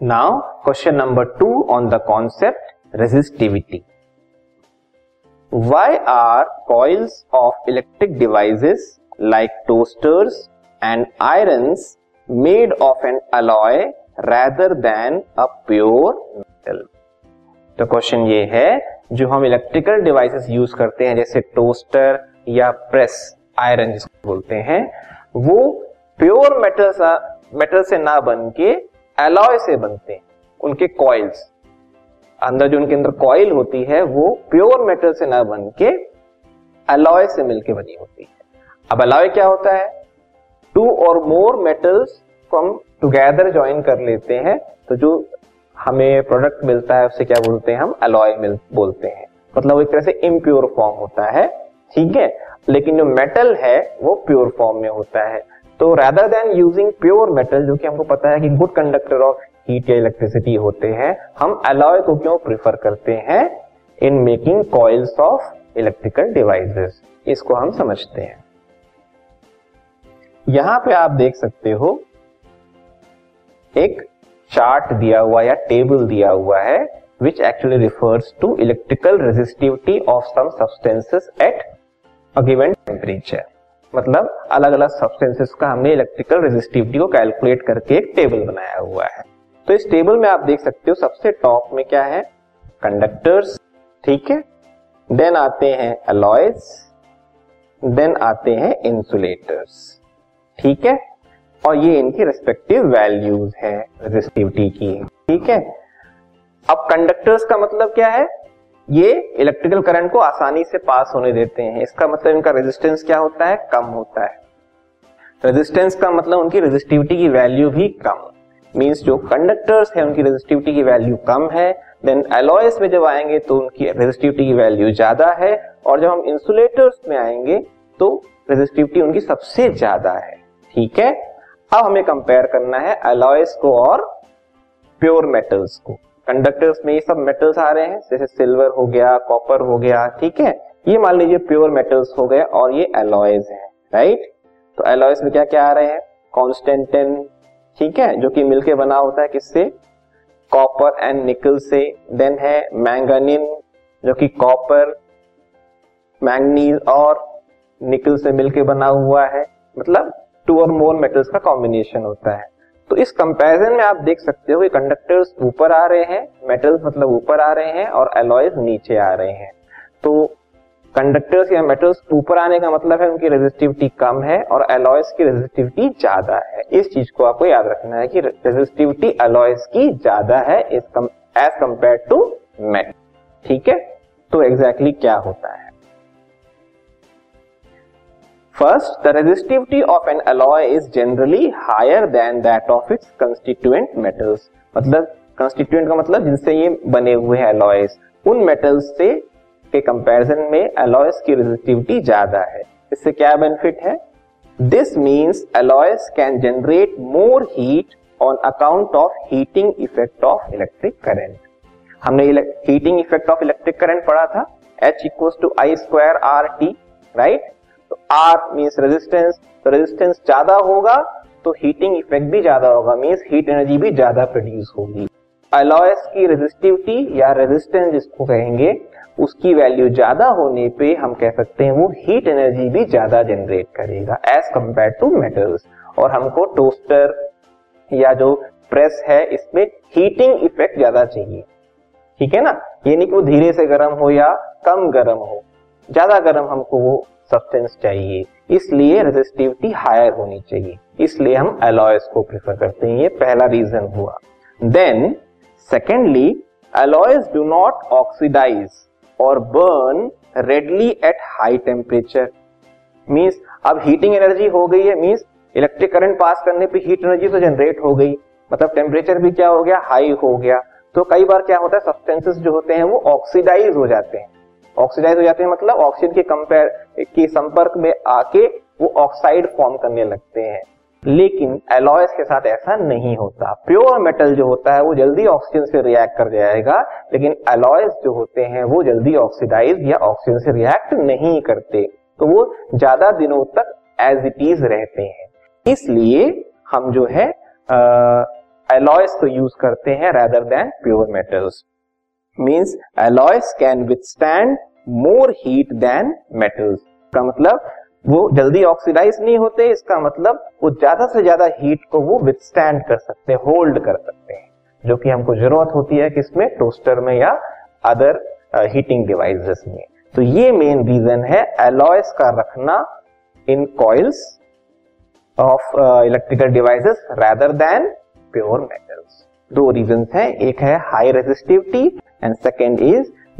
Now question number two on the concept resistivity why are coils of electric devices like toasters and irons made of an alloy rather than a pure metal तो question ये है, जो हम electrical devices use करते हैं, जैसे toaster या press iron जिसको बोलते हैं, वो प्योर मेटल मेटल से ना बन के एलॉय से बनते हैं, उनके कॉइल्स अंदर जो उनके अंदर कॉइल होती है, वो प्योर मेटल से ना बन के एलॉय से मिलके बनी होती है। अब एलॉय क्या होता है? टू और मोर मेटल्स को हम टुगेदर ज्वाइन कर लेते हैं तो जो हमें प्रोडक्ट मिलता है, उसे क्या बोलते हैं हम? अलॉय मिल, बोलते हैं। मतलब वो एक तरह से इम्प्योर फॉर्म होता है, ठीक है? लेकिन जो मेटल है, वो प्योर फॉर्म में होता है। तो rather than using pure metal जो कि हमको पता है कि गुड कंडक्टर ऑफ़ हीट या इलेक्ट्रिसिटी होते हैं, हम अलॉय को क्यों प्रिफर करते हैं? In making coils of electrical devices इसको हम समझते हैं। यहाँ पे आप देख सकते हो, एक चार्ट दिया हुआ या टेबल दिया हुआ है which actually refers to electrical resistivity of some substances at a given temperature मतलब अलग अलग सब्सटेंसेस का हमने इलेक्ट्रिकल रेजिस्टिविटी को कैलकुलेट करके एक टेबल बनाया हुआ है। तो इस टेबल में आप देख सकते हो सबसे टॉप में क्या है? कंडक्टर्स ठीक है? देन आते हैं अलॉयज देन आते हैं इंसुलेटर्स ठीक है? और ये इनकी रेस्पेक्टिव वैल्यूज़ है रेजिस्टिविटी की, ठीक है? अब कंडक्टर्स का मतलब क्या है? ये इलेक्ट्रिकल करंट को आसानी से पास होने देते हैं। इसका मतलब इनका रेजिस्टेंस क्या होता है? कम होता है। रेजिस्टेंस का मतलब उनकी रेजिस्टिविटी की वैल्यू भी कम। मींस जो कंडक्टर्स है, उनकी रेजिस्टिविटी की वैल्यू कम है। देन एलॉयस में जब आएँगे तो उनकी रेजिस्टिविटी की वैल्यू ज़्यादा है। और जब हम इंसुलेटर्स में आएँगे तो रेजिस्टिविटी उनकी सबसे ज़्यादा है। ठीक है? अब हमें कंपेयर करना है एलॉयस को और प्योर मेटल्स को। कंडक्टर्स में ये सब मेटल्स आ रहे हैं, जैसे सिल्वर हो गया कॉपर हो गया, ठीक है? ये मान लीजिए प्योर मेटल्स हो गए और ये एलॉयज है राइट तो एलॉयज में क्या क्या आ रहे हैं? कॉन्स्टेंटिन ठीक है, जो कि मिलके बना होता है किससे? कॉपर एंड निकल से देन है मैंगनीन जो कि कॉपर मैंगनीज और निकल से मिलके बना हुआ है। मतलब टू और मोर मेटल्स का कॉम्बिनेशन होता है। तो इस कंपैरिजन में आप देख सकते हो कि कंडक्टर्स ऊपर आ रहे हैं मेटल्स मतलब ऊपर आ रहे हैं और एलॉयज नीचे आ रहे हैं। तो कंडक्टर्स या मेटल्स ऊपर आने का मतलब है उनकी रेजिस्टिविटी कम है और एलॉयस की रेजिस्टिविटी ज़्यादा है। इस चीज़ को आपको याद रखना है कि रेजिस्टिविटी एलॉयस की ज़्यादा है एज कंपेयर टू मेट ठीक है? तो एग्जैक्टली exactly क्या होता है? First the resistivity of an alloy is generally higher than that of its constituent metals मतलब कंस्टिट्यूएंट का मतलब जिनसे ये बने हुए हैं अलॉयज उन मेटल्स से, के कंपैरिजन में अलॉयज की रेजिस्टिविटी ज़्यादा है। इससे क्या बेनिफिट है? This means alloys can generate more heat on account of heating effect of electric current हमने heating effect of electric current पढ़ा था? H equal to I square R T right R means resistance तो resistance ज़्यादा होगा तो heating effect भी ज़्यादा होगा मीन्स हीट एनर्जी भी ज़्यादा प्रोड्यूस होगी। अलॉयस की रेजिस्टिविटी या रेजिस्टेंस जिसको कहेंगे, उसकी वैल्यू ज़्यादा होने पे हम कह सकते हैं वो हीट एनर्जी भी ज़्यादा जनरेट करेगा एज कंपेयर टू मेटल्स और हमको टोस्टर या जो प्रेस है, इसमें हीटिंग इफ़ेक्ट ज़्यादा चाहिए। ठीक है ना? यानी कि वो धीरे से गर्म हो या कम गर्म हो। ज़्यादा गर्म हमको वो सब्सटेंस चाहिए। इसलिए रेजिस्टिविटी हायर होनी चाहिए। इसलिए हम एलॉयस को प्रेफर करते हैं। ये पहला रीजन हुआ। Then secondly alloys do not oxidize और burn readily at high temperature means अब हीटिंग एनर्जी हो गई है। मीन्स इलेक्ट्रिक करंट पास करने पे हीट एनर्जी तो जनरेट हो गई। मतलब टेम्परेचर भी क्या हो गया? हाई हो गया। तो कई बार क्या होता है? सब्सटेंसेस जो होते हैं वो ऑक्सीडाइज हो जाते हैं। ऑक्सीडाइज हो जाते हैं मतलब ऑक्सीजन के कंपेयर के संपर्क में आके वो ऑक्साइड फॉर्म करने लगते हैं। लेकिन एलॉयस के साथ ऐसा नहीं होता। प्योर मेटल जो होता है, वो जल्दी ऑक्सीजन से रिएक्ट कर जाएगा, लेकिन एलॉयस जो होते हैं, वो जल्दी ऑक्सीडाइज या ऑक्सीजन से रिएक्ट नहीं करते। तो वो ज़्यादा दिनों तक एज इट इज़ रहते हैं। इसलिए हम जो है एलॉयस को यूज़ करते हैं rather than pure metals means alloys can withstand more heat than metals का मतलब वो जल्दी ऑक्सीडाइज नहीं होते, इसका मतलब वो ज़्यादा से ज़्यादा हीट को वो विथस्टैंड कर सकते हैं होल्ड कर सकते हैं। जो कि हमको ज़रूरत होती है किसमें? टोस्टर में या अदर हीटिंग डिवाइसेस में। तो ये मेन रीजन है एलॉयस का रखना in coils of electrical devices rather than pure metals दो रीजन हैं। एक है high resistivity and second is